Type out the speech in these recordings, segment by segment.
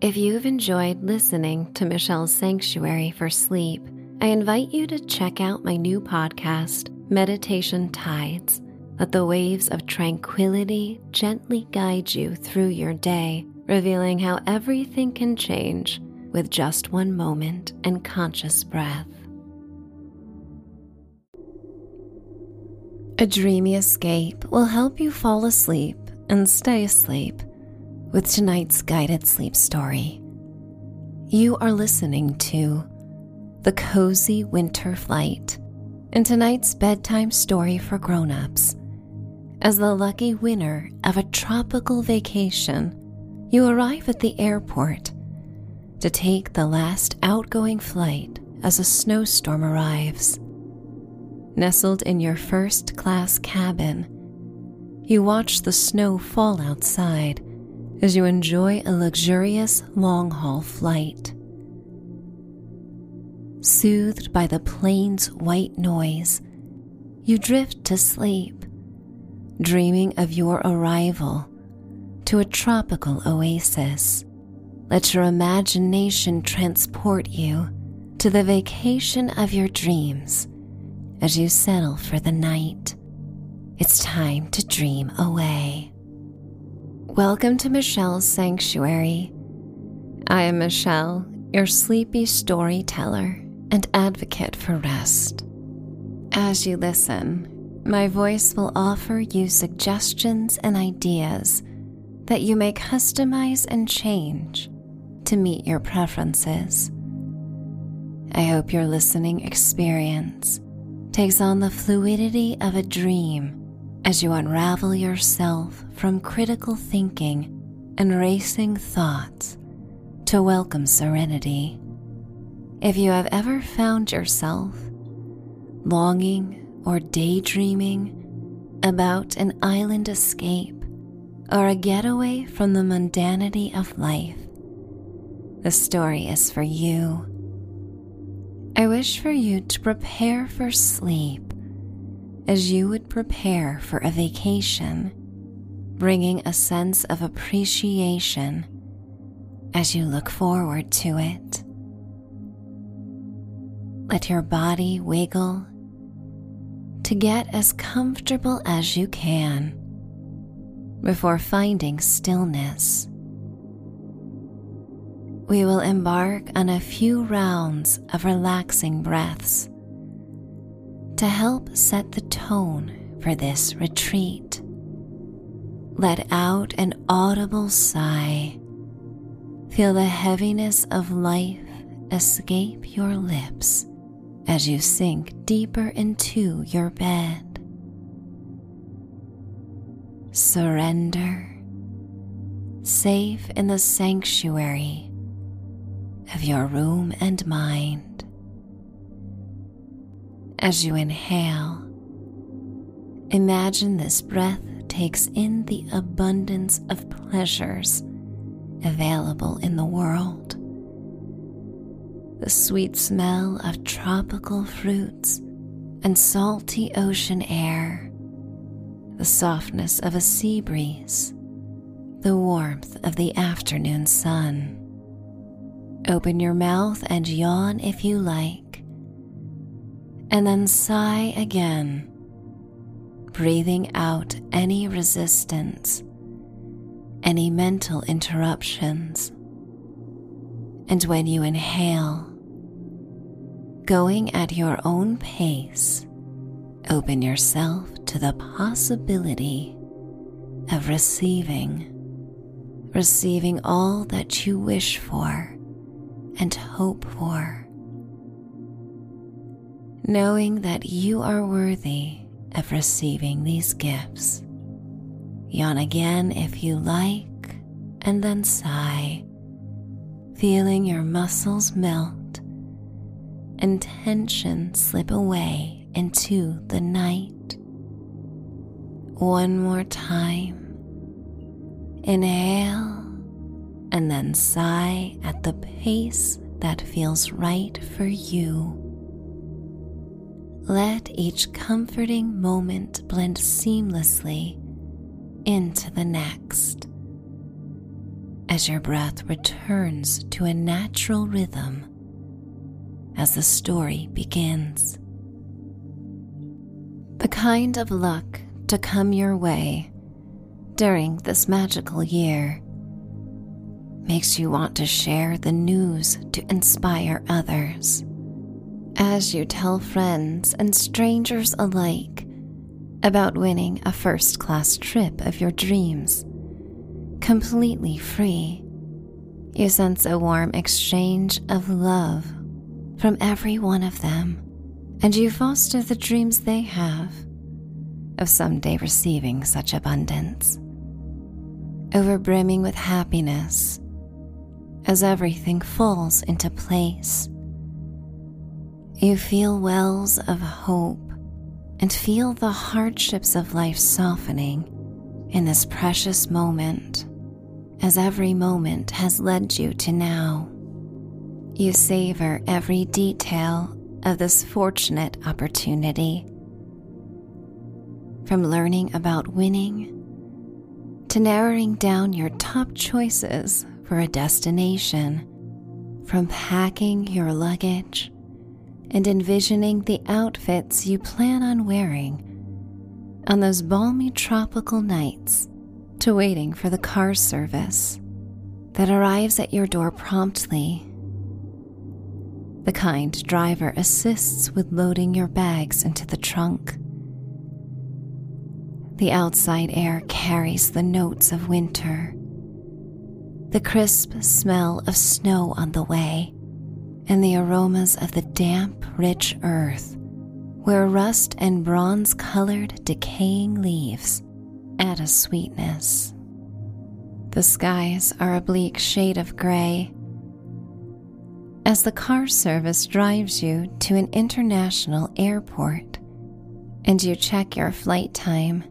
If you've enjoyed listening to Michelle's Sanctuary for Sleep, I invite you to check out my new podcast, Meditation Tides. Let the waves of tranquility gently guide you through your day, revealing how everything can change with just one moment and conscious breath. A dreamy escape will help you fall asleep and stay asleep with tonight's guided sleep story. You are listening to The Cozy Winter Flight and tonight's bedtime story for grown-ups. As the lucky winner of a tropical vacation, you arrive at the airport to take the last outgoing flight as a snowstorm arrives. Nestled in your first class cabin, you watch the snow fall outside as you enjoy a luxurious long haul flight. Soothed by the plane's white noise, you drift to sleep, dreaming of your arrival to a tropical oasis. Let your imagination transport you to the vacation of your dreams as you settle for the night. It's time to dream away. Welcome to Michelle's Sanctuary. I am Michelle, your sleepy storyteller and advocate for rest. As you listen, my voice will offer you suggestions and ideas that you may customize and change to meet your preferences. I hope your listening experience takes on the fluidity of a dream as you unravel yourself from critical thinking and racing thoughts to welcome serenity. If you have ever found yourself longing or daydreaming about an island escape or a getaway from the mundanity of life, the story is for you. I wish for you to prepare for sleep as you would prepare for a vacation, bringing a sense of appreciation as you look forward to it. Let your body wiggle to get as comfortable as you can before finding stillness. We will embark on a few rounds of relaxing breaths to help set the tone for this retreat. Let out an audible sigh. Feel the heaviness of life escape your lips as you sink deeper into your bed. Surrender, safe in the sanctuary of your room and mind. As you inhale, imagine this breath takes in the abundance of pleasures available in the world. The sweet smell of tropical fruits and salty ocean air, the softness of a sea breeze, the warmth of the afternoon sun. Open your mouth and yawn if you like and then sigh again, breathing out any resistance, any mental interruptions. And when you inhale, going at your own pace, open yourself to the possibility of receiving, receiving all that you wish for and hope for knowing that you are worthy of receiving these gifts. Yawn again if you like, and then sigh, feeling your muscles melt and tension slip away into the night. One more time. Inhale and then sigh at the pace that feels right for you. Let each comforting moment blend seamlessly into the next. as your breath returns to a natural rhythm as the story begins. The kind of luck to come your way during this magical year makes you want to share the news to inspire others. As you tell friends and strangers alike about winning a first class trip of your dreams, completely free, you sense a warm exchange of love from every one of them, and you foster the dreams they have of someday receiving such abundance. Overbrimming with happiness as everything falls into place. You feel wells of hope and feel the hardships of life softening in this precious moment, as every moment has led you to now. You savor every detail of this fortunate opportunity. From learning about winning to narrowing down your top choices for a destination, from packing your luggage and envisioning the outfits you plan on wearing on those balmy tropical nights to waiting for the car service that arrives at your door promptly. The kind driver assists with loading your bags into the trunk. The outside air carries the notes of winter, the crisp smell of snow on the way and the aromas of the damp, rich earth, where rust and bronze colored decaying leaves add a sweetness. The skies are a bleak shade of gray. As the car service drives you to an international airport and you check your flight time,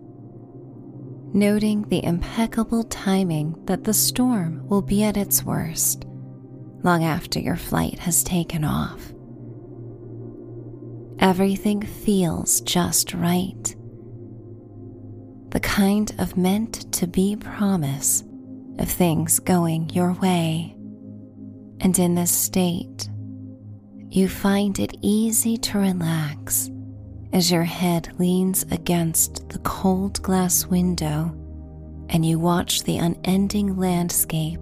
noting the impeccable timing that the storm will be at its worst long after your flight has taken off. Everything feels just right. The kind of meant to be promise of things going your way. And in this state, you find it easy to relax as your head leans against the cold glass window and you watch the unending landscape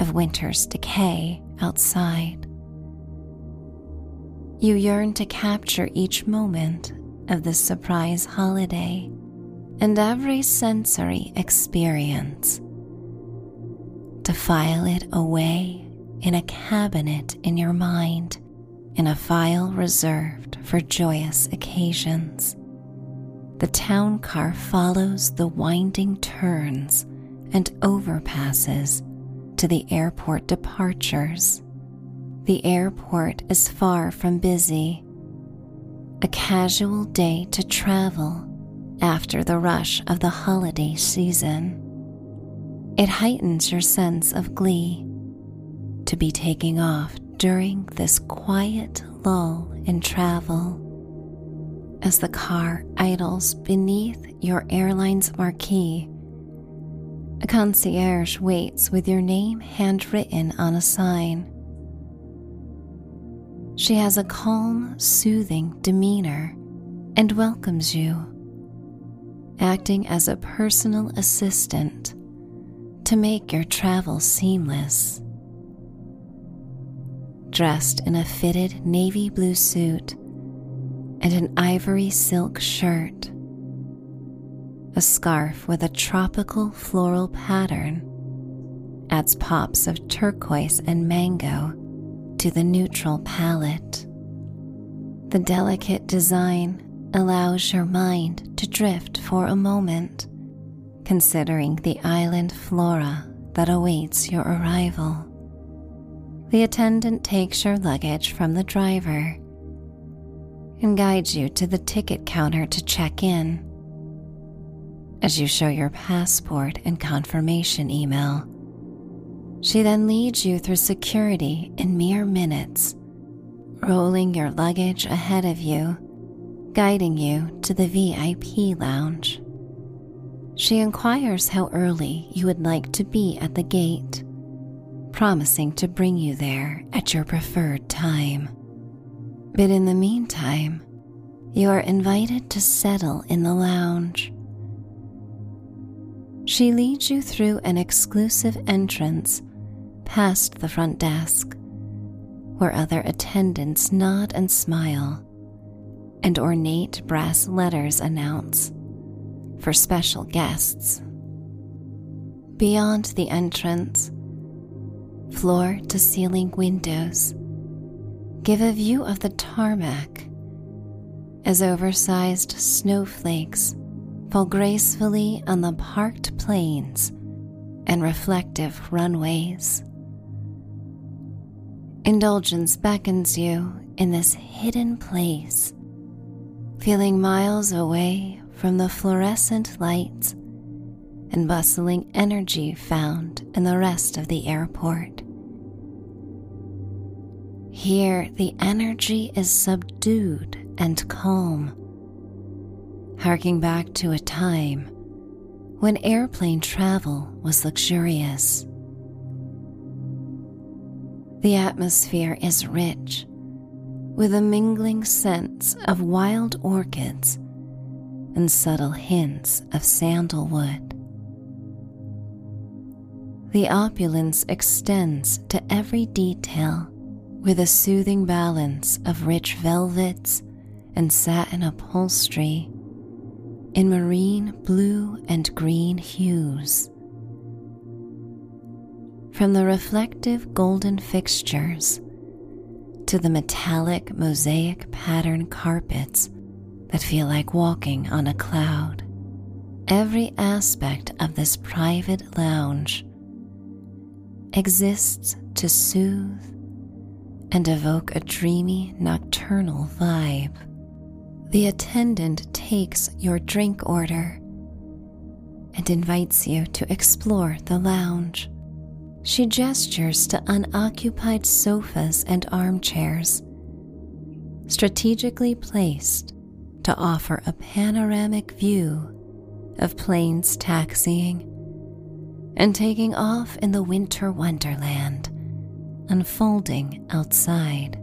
of winter's decay outside. You yearn to capture each moment of this surprise holiday and every sensory experience, to file it away in a cabinet in your mind, in a file reserved for joyous occasions. The town car follows the winding turns and overpasses to the airport departures. The airport is far from busy. A casual day to travel after the rush of the holiday season. It heightens your sense of glee to be taking off during this quiet lull in travel. As the car idles beneath your airline's marquee a concierge waits with your name handwritten on a sign. She has a calm, soothing demeanor and welcomes you, acting as a personal assistant to make your travel seamless. Dressed in a fitted navy blue suit and an ivory silk shirt, a scarf with a tropical floral pattern adds pops of turquoise and mango to the neutral palette. The delicate design allows your mind to drift for a moment, considering the island flora that awaits your arrival. The attendant takes your luggage from the driver and guides you to the ticket counter to check in as you show your passport and confirmation email. She then leads you through security in mere minutes, rolling your luggage ahead of you, guiding you to the VIP lounge. She inquires how early you would like to be at the gate, promising to bring you there at your preferred time. But in the meantime, you are invited to settle in the lounge. She leads you through an exclusive entrance past the front desk, where other attendants nod and smile, and ornate brass letters announce for special guests. Beyond the entrance, floor to ceiling windows give a view of the tarmac as oversized snowflakes fall gracefully on the parked planes and reflective runways. Indulgence beckons you in this hidden place, feeling miles away from the fluorescent lights and bustling energy found in the rest of the airport. Here, the energy is subdued and calm, harking back to a time when airplane travel was luxurious. The atmosphere is rich with a mingling scents of wild orchids and subtle hints of sandalwood. The opulence extends to every detail with a soothing balance of rich velvets and satin upholstery in marine blue and green hues. From the reflective golden fixtures to the metallic mosaic pattern carpets that feel like walking on a cloud, every aspect of this private lounge exists to soothe and evoke a dreamy nocturnal vibe. The attendant takes your drink order and invites you to explore the lounge. She gestures to unoccupied sofas and armchairs, strategically placed to offer a panoramic view of planes taxiing and taking off in the winter wonderland unfolding outside.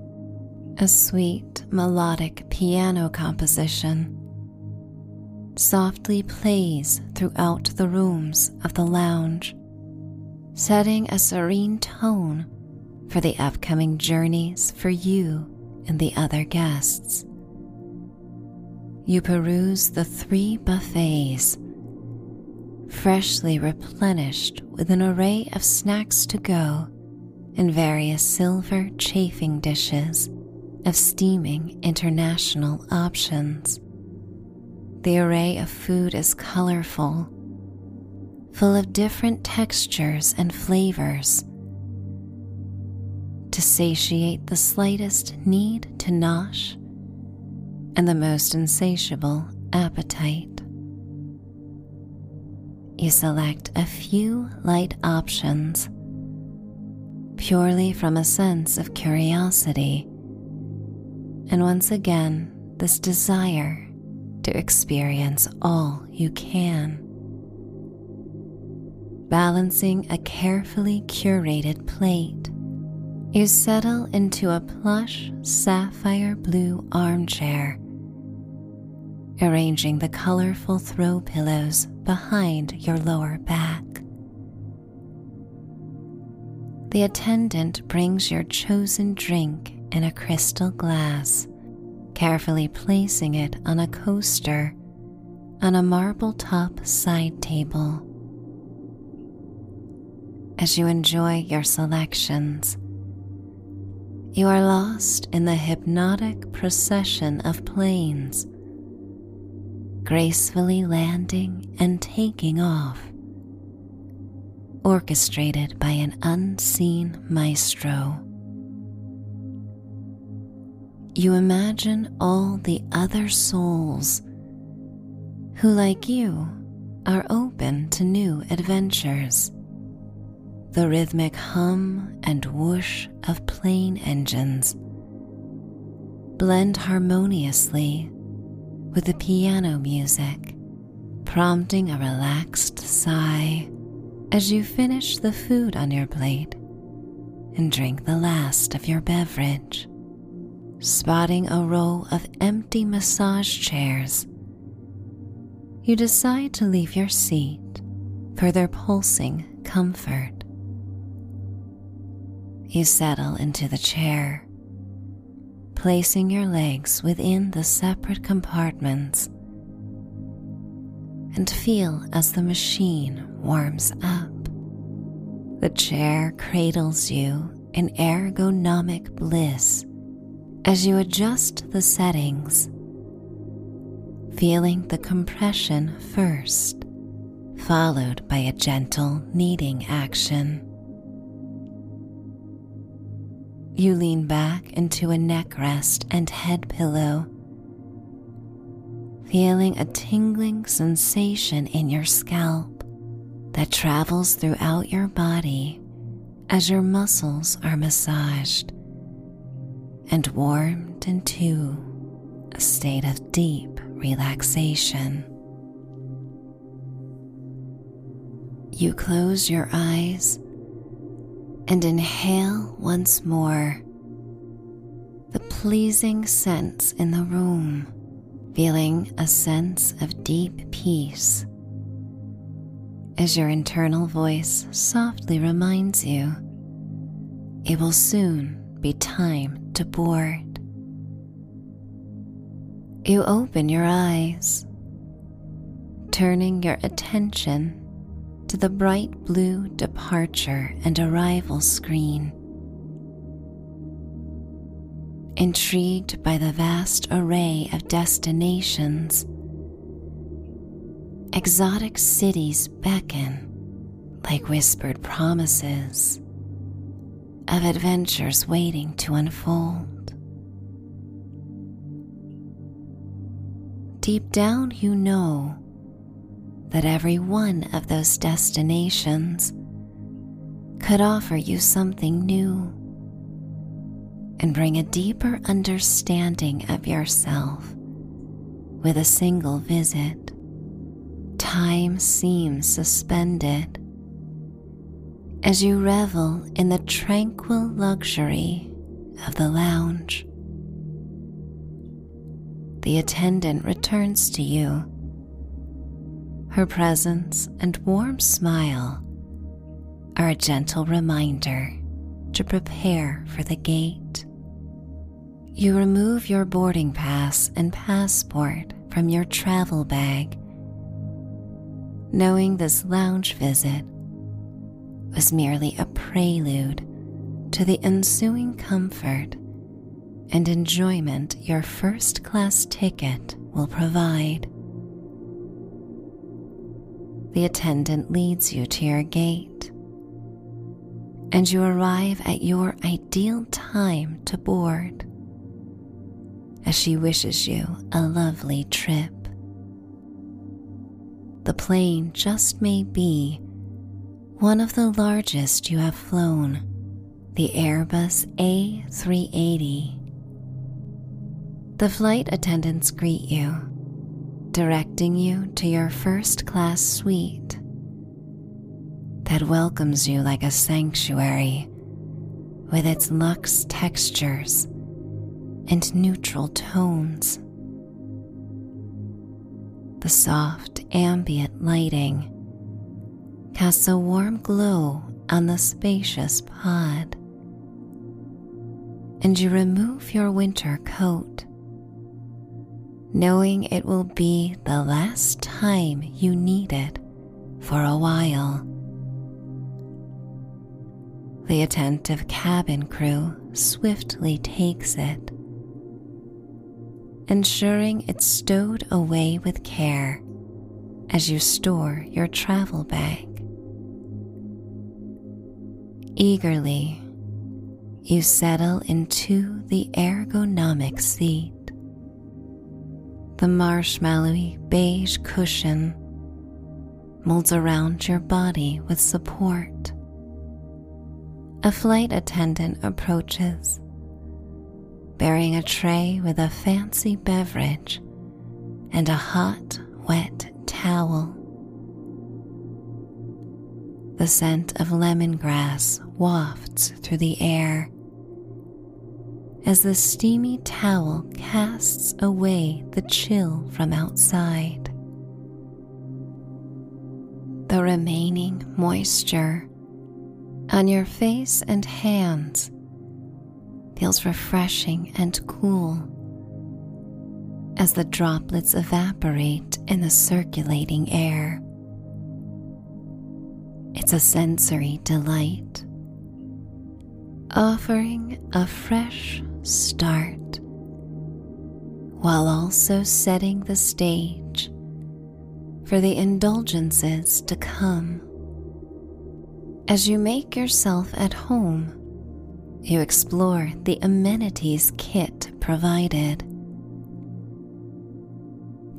A sweet melodic piano composition softly plays throughout the rooms of the lounge, setting a serene tone for the upcoming journeys for you and the other guests. You peruse the three buffets freshly replenished with an array of snacks to go and various silver chafing dishes of steaming international options. The array of food is colorful, full of different textures and flavors. To satiate the slightest need to nosh and the most insatiable appetite. You select a few light options purely from a sense of curiosity, and once again, this desire to experience all you can. Balancing a carefully curated plate, you settle into a plush sapphire blue armchair arranging the colorful throw pillows behind your lower back. The attendant brings your chosen drink in a crystal glass, carefully placing it on a coaster on a marble top side table. As you enjoy your selections, you are lost in the hypnotic procession of planes gracefully landing and taking off, orchestrated by an unseen maestro. You imagine all the other souls who, like you, are open to new adventures. The rhythmic hum and whoosh of plane engines blend harmoniously with the piano music, prompting a relaxed sigh as you finish the food on your plate and drink the last of your beverage. Spotting a row of empty massage chairs, you decide to leave your seat for their pulsing comfort. You settle into the chair, placing your legs within the separate compartments, and feel as the machine warms up. The chair cradles you in ergonomic bliss as you adjust the settings, feeling the compression first, followed by a gentle kneading action. You lean back into a neck rest and head pillow, feeling a tingling sensation in your scalp that travels throughout your body as your muscles are massaged and warmed into a state of deep relaxation. You close your eyes and inhale once more the pleasing scents in the room, feeling a sense of deep peace as your internal voice softly reminds you it will soon be time to board. You open your eyes, turning your attention to the bright blue departure and arrival screen. Intrigued by the vast array of destinations, exotic cities beckon like whispered promises of adventures waiting to unfold. Deep down, you know that every one of those destinations could offer you something new and bring a deeper understanding of yourself with a single visit. Time seems suspended as you revel in the tranquil luxury of the lounge. The attendant returns to you her presence and warm smile are a gentle reminder to prepare for the gate. You remove your boarding pass and passport from your travel bag, knowing this lounge visit was merely a prelude to the ensuing comfort and enjoyment your first class ticket will provide the attendant leads you to your gate, and you arrive at your ideal time to board as she wishes you a lovely trip. The plane just may be one of the largest you have flown, the Airbus A380. The flight attendants greet you directing you to your first class suite that welcomes you like a sanctuary with its luxe textures and neutral tones. The soft ambient lighting casts a warm glow on the spacious pod, and you remove your winter coat knowing it will be the last time you need it for a while. The attentive cabin crew swiftly takes it, ensuring it's stowed away with care as you store your travel bag. Eagerly, you settle into the ergonomic seat the marshmallowy beige cushion molds around your body with support. A flight attendant approaches, bearing a tray with a fancy beverage and a hot, wet towel. The scent of lemongrass wafts through the air as the steamy towel casts away the chill from outside. The remaining moisture on your face and hands feels refreshing and cool as the droplets evaporate in the circulating air. It's a sensory delight, offering a fresh start while also setting the stage for the indulgences to come. As you make yourself at home, you explore the amenities kit provided.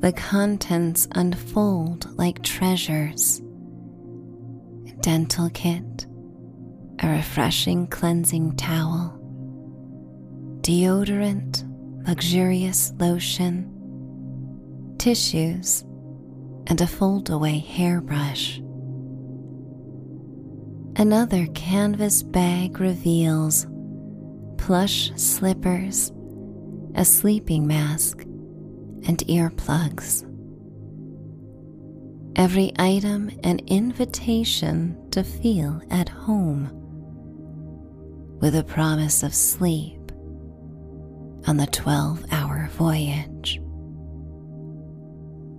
The contents unfold like treasures. Dental kit, a refreshing cleansing towel, deodorant, luxurious lotion, tissues, and a foldaway hairbrush. Another canvas bag reveals plush slippers, a sleeping mask, and earplugs. Every item an invitation to feel at home with a promise of sleep on the 12 hour voyage.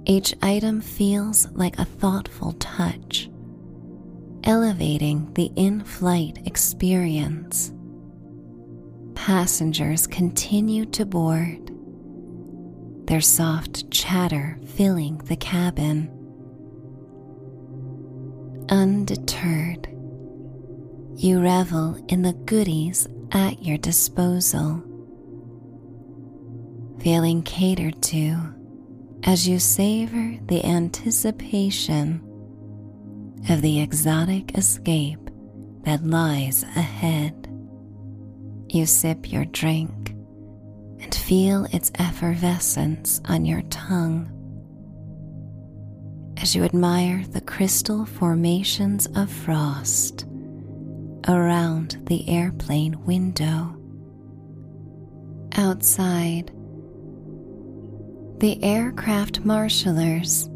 Each item feels like a thoughtful touch, elevating the in flight experience. Passengers continue to board, their soft chatter filling the cabin. Undeterred, you revel in the goodies at your disposal. Feeling catered to as you savor the anticipation of the exotic escape that lies ahead. You sip your drink and feel its effervescence on your tongue as you admire the crystal formations of frost around the airplane window. Outside, the aircraft marshalers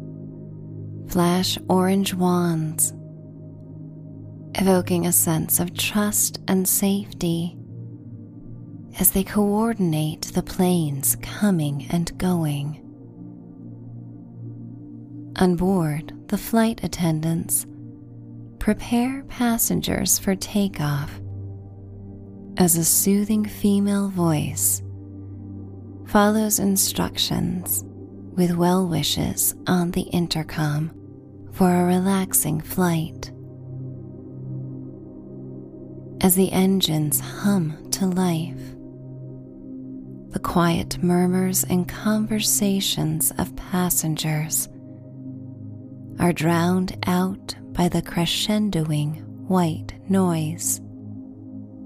flash orange wands, evoking a sense of trust and safety as they coordinate the planes coming and going. On board, the flight attendants prepare passengers for takeoff as a soothing female voice follows instructions with well wishes on the intercom for a relaxing flight. As the engines hum to life, the quiet murmurs and conversations of passengers are drowned out by the crescendoing white noise.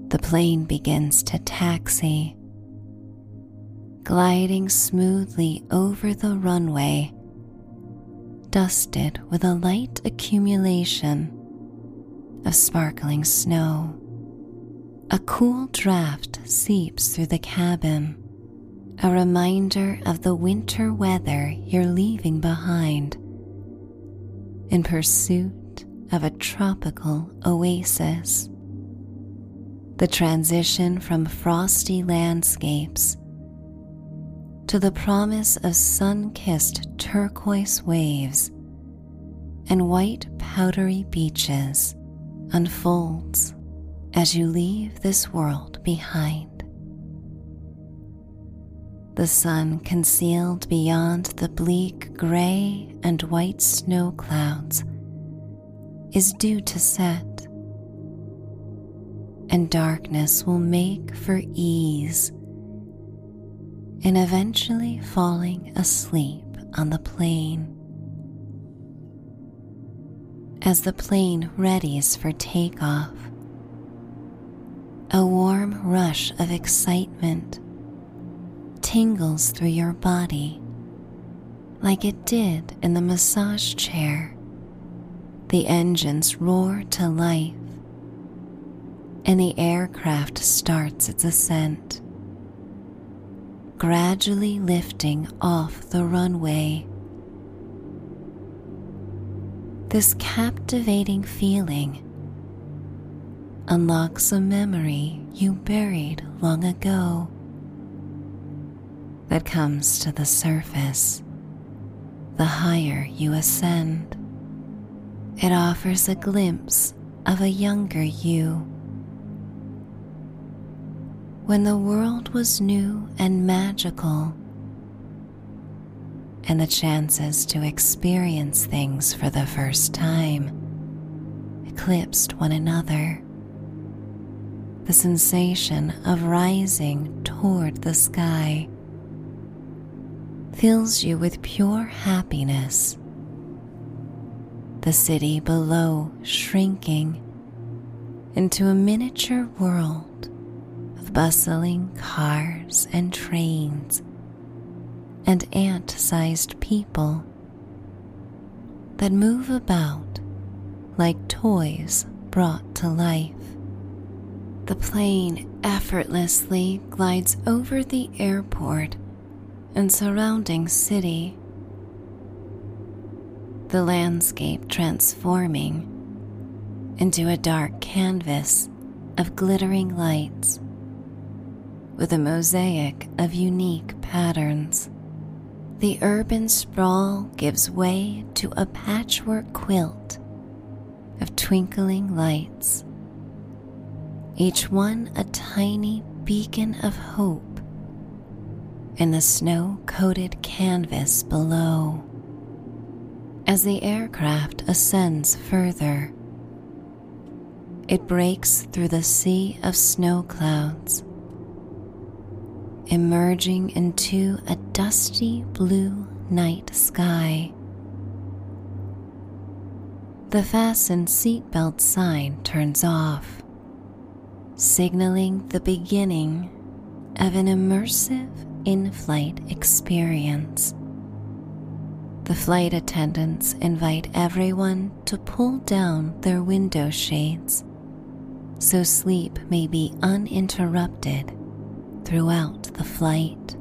The plane begins to taxi gliding smoothly over the runway, dusted with a light accumulation of sparkling snow. A cool draft seeps through the cabin, a reminder of the winter weather you're leaving behind in pursuit of a tropical oasis. The transition from frosty landscapes to the promise of sun kissed turquoise waves and white powdery beaches unfolds as you leave this world behind. The sun concealed beyond the bleak gray and white snow clouds is due to set, and darkness will make for ease and eventually falling asleep on the plane. As the plane readies for takeoff, a warm rush of excitement tingles through your body like it did in the massage chair. The engines roar to life, and the aircraft starts its ascent, gradually lifting off the runway. This captivating feeling unlocks a memory you buried long ago that comes to the surface the higher you ascend. It offers a glimpse of a younger you. When the world was new and magical, and the chances to experience things for the first time eclipsed one another. The sensation of rising toward the sky fills you with pure happiness. The city below shrinking into a miniature world of bustling cars and trains and ant sized people that move about like toys brought to life. The plane effortlessly glides over the airport and surrounding city. The landscape transforming into a dark canvas of glittering lights with a mosaic of unique patterns. The urban sprawl gives way to a patchwork quilt of twinkling lights, each one a tiny beacon of hope in the snow coated canvas below. As the aircraft ascends further, it breaks through the sea of snow clouds emerging into a dusty blue night sky. The fasten seatbelt sign turns off, signaling the beginning of an immersive in flight experience. The flight attendants invite everyone to pull down their window shades so sleep may be uninterrupted throughout the flight.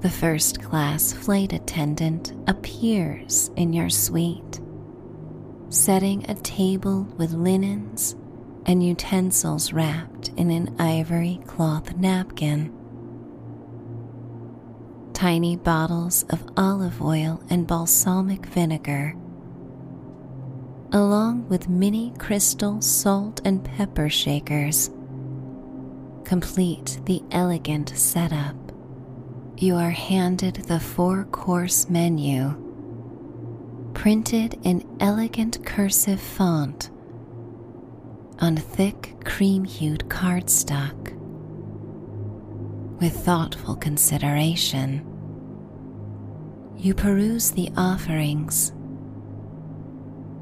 The first class flight attendant appears in your suite, setting a table with linens and utensils wrapped in an ivory cloth napkin. Tiny bottles of olive oil and balsamic vinegar, along with mini crystal salt and pepper shakers. Complete the elegant setup, you are handed the four course menu, printed in elegant cursive font on thick cream hued cardstock. With thoughtful consideration, you peruse the offerings,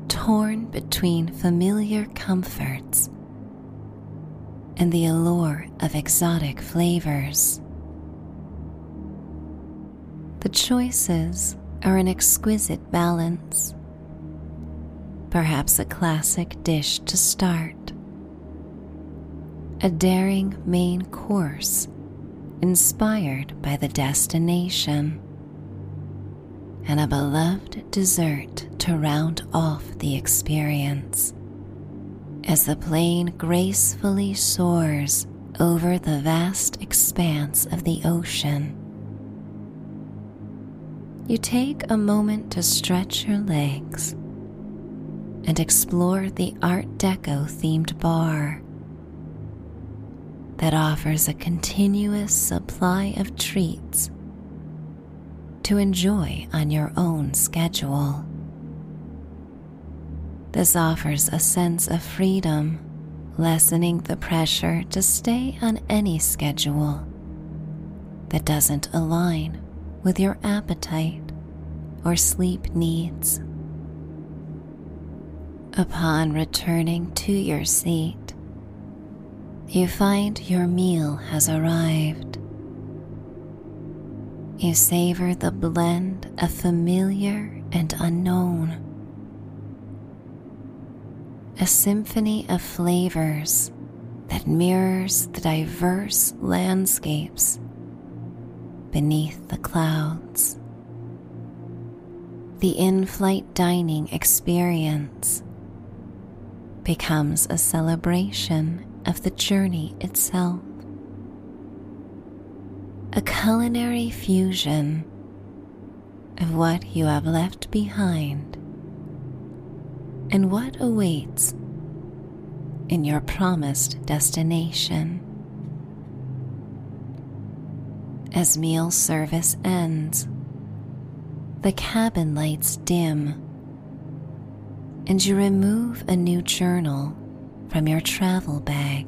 torn between familiar comforts and the allure of exotic flavors. The choices are an exquisite balance, perhaps a classic dish to start, a daring main course inspired by the destination, and a beloved dessert to round off the experience as the plane gracefully soars over the vast expanse of the ocean. You take a moment to stretch your legs and explore the Art Deco themed bar that offers a continuous supply of treats to enjoy on your own schedule. This offers a sense of freedom, lessening the pressure to stay on any schedule that doesn't align with your appetite or sleep needs. Upon returning to your seat, you find your meal has arrived. You savor the blend of familiar and unknown. A symphony of flavors that mirrors the diverse landscapes beneath the clouds. The in flight dining experience becomes a celebration of the journey itself. A culinary fusion of what you have left behind and what awaits in your promised destination. As meal service ends, the cabin lights dim, and you remove a new journal from your travel bag.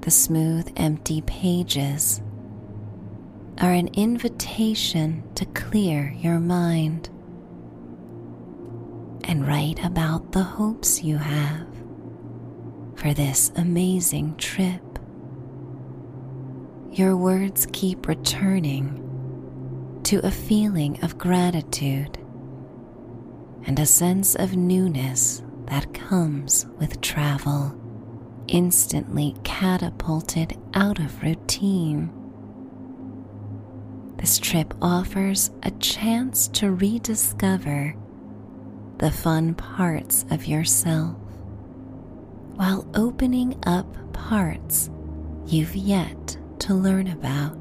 The smooth, empty pages are an invitation to clear your mind and write about the hopes you have for this amazing trip. Your words keep returning to a feeling of gratitude and a sense of newness that comes with travel, instantly catapulted out of routine. This trip offers a chance to rediscover the fun parts of yourself while opening up parts you've yet to learn about.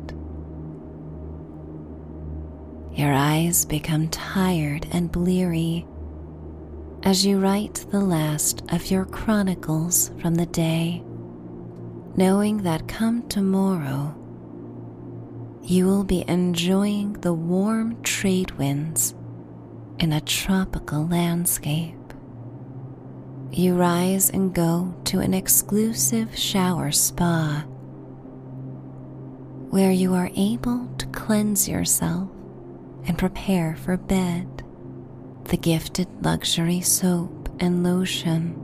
Your eyes become tired and bleary as you write the last of your chronicles from the day, knowing that come tomorrow you will be enjoying the warm trade winds in a tropical landscape. You rise and go to an exclusive shower spa where you are able to cleanse yourself and prepare for bed. The gifted luxury soap and lotion.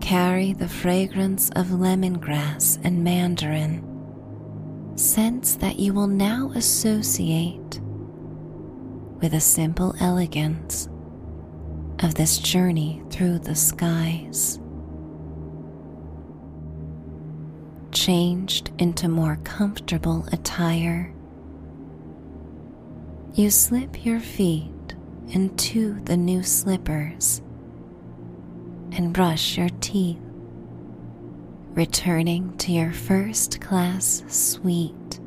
Carry the fragrance of lemongrass and mandarin, scents that you will now associate with a simple elegance of this journey through the skies. Changed into more comfortable attire, you slip your feet into the new slippers and brush your teeth, returning to your first class suite.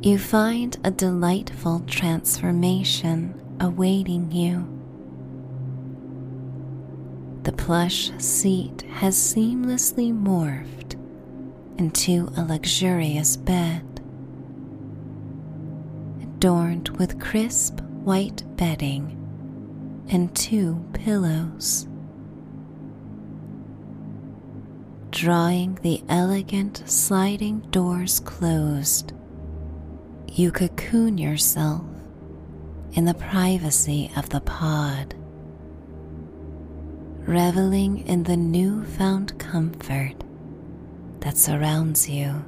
You find a delightful transformation awaiting you. The plush seat has seamlessly morphed into a luxurious bed adorned with crisp white bedding and two pillows. Drawing the elegant sliding doors closed, you cocoon yourself in the privacy of the pod, reveling in the newfound comfort that surrounds you.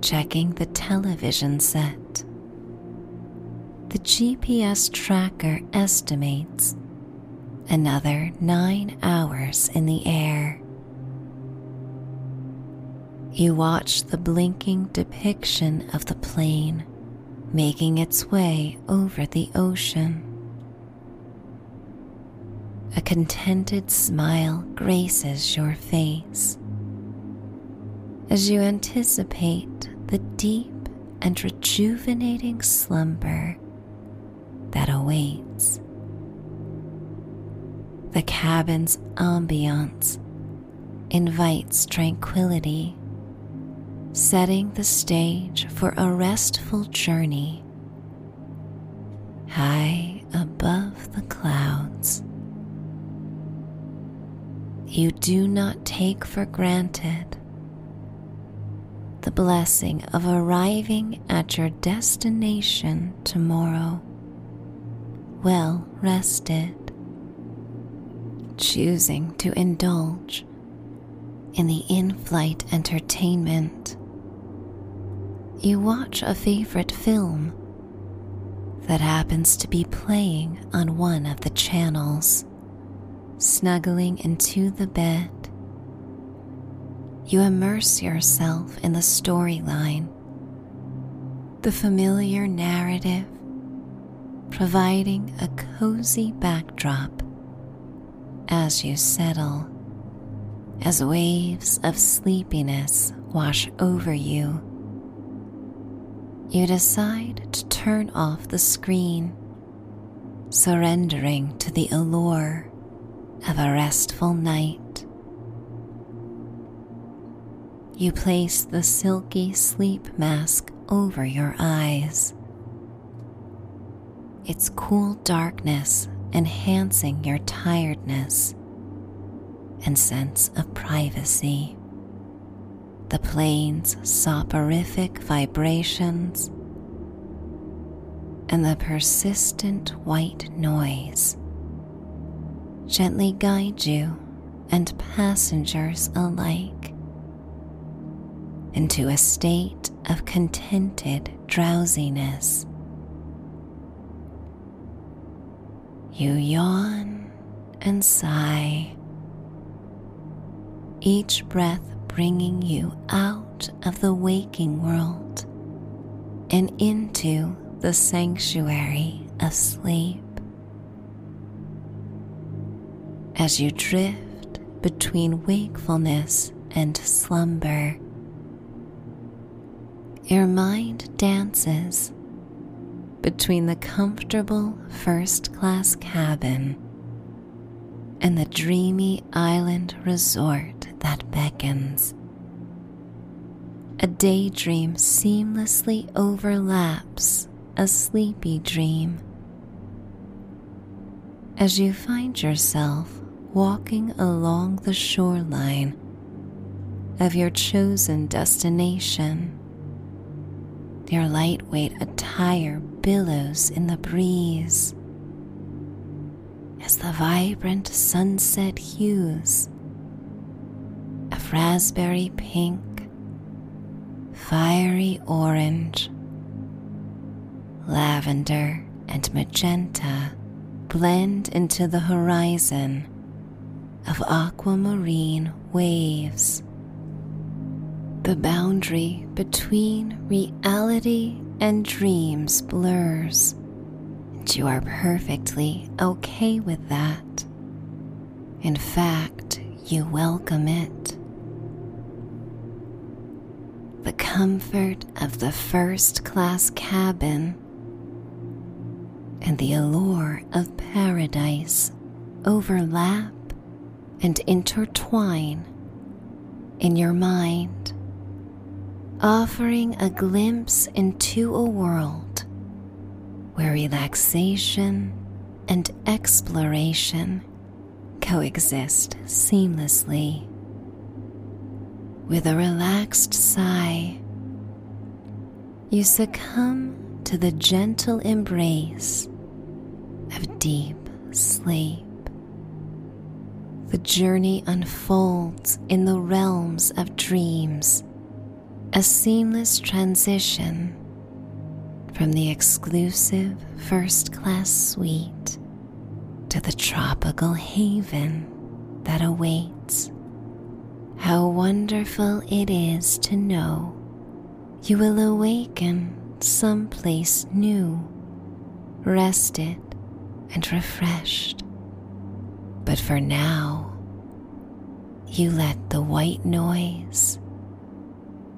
Checking the television set. The GPS tracker estimates another nine hours in the air. You watch the blinking depiction of the plane making its way over the ocean. A contented smile graces your face as you anticipate the deep and rejuvenating slumber that awaits. The cabin's ambiance invites tranquility, setting the stage for a restful journey high above the clouds. You do not take for granted the blessing of arriving at your destination tomorrow, well rested, choosing to indulge in the in flight entertainment. you watch a favorite film that happens to be playing on one of the channels, snuggling into the bed. You immerse yourself in the storyline, the familiar narrative, providing a cozy backdrop as you settle, as waves of sleepiness wash over you you decide to turn off the screen, surrendering to the allure of a restful night. You place the silky sleep mask over your eyes, its cool darkness enhancing your tiredness and sense of privacy. The plane's soporific vibrations, and the persistent white noise gently guide you and passengers alike into a state of contented drowsiness. You yawn and sigh, each breath bringing you out of the waking world and into the sanctuary of sleep. As you drift between wakefulness and slumber, your mind dances between the comfortable first class cabin and the dreamy island resort that beckons. A daydream seamlessly overlaps a sleepy dream. As you find yourself walking along the shoreline of your chosen destination, your lightweight attire billows in the breeze as the vibrant sunset hues of raspberry pink, fiery orange, lavender, and magenta blend into the horizon of aquamarine waves. The boundary between reality and dreams blurs, and you are perfectly okay with that. In fact, you welcome it the comfort of the first class cabin and the allure of paradise overlap and intertwine in your mind, offering a glimpse into a world where relaxation and exploration coexist seamlessly with a relaxed sigh, you succumb to the gentle embrace of deep sleep. The journey unfolds in the realms of dreams, a seamless transition from the exclusive first class suite to the tropical haven that awaits. How wonderful it is to know you will awaken someplace new, rested and refreshed. But for now, you let the white noise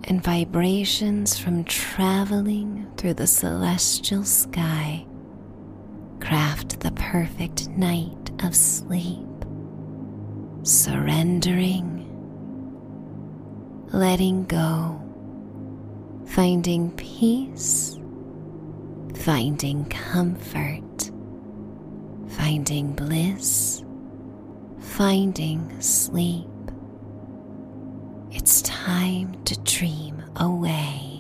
and vibrations from traveling through the celestial sky craft the perfect night of sleep, surrendering letting go, finding peace, finding comfort, finding bliss, finding sleep. It's time to dream away.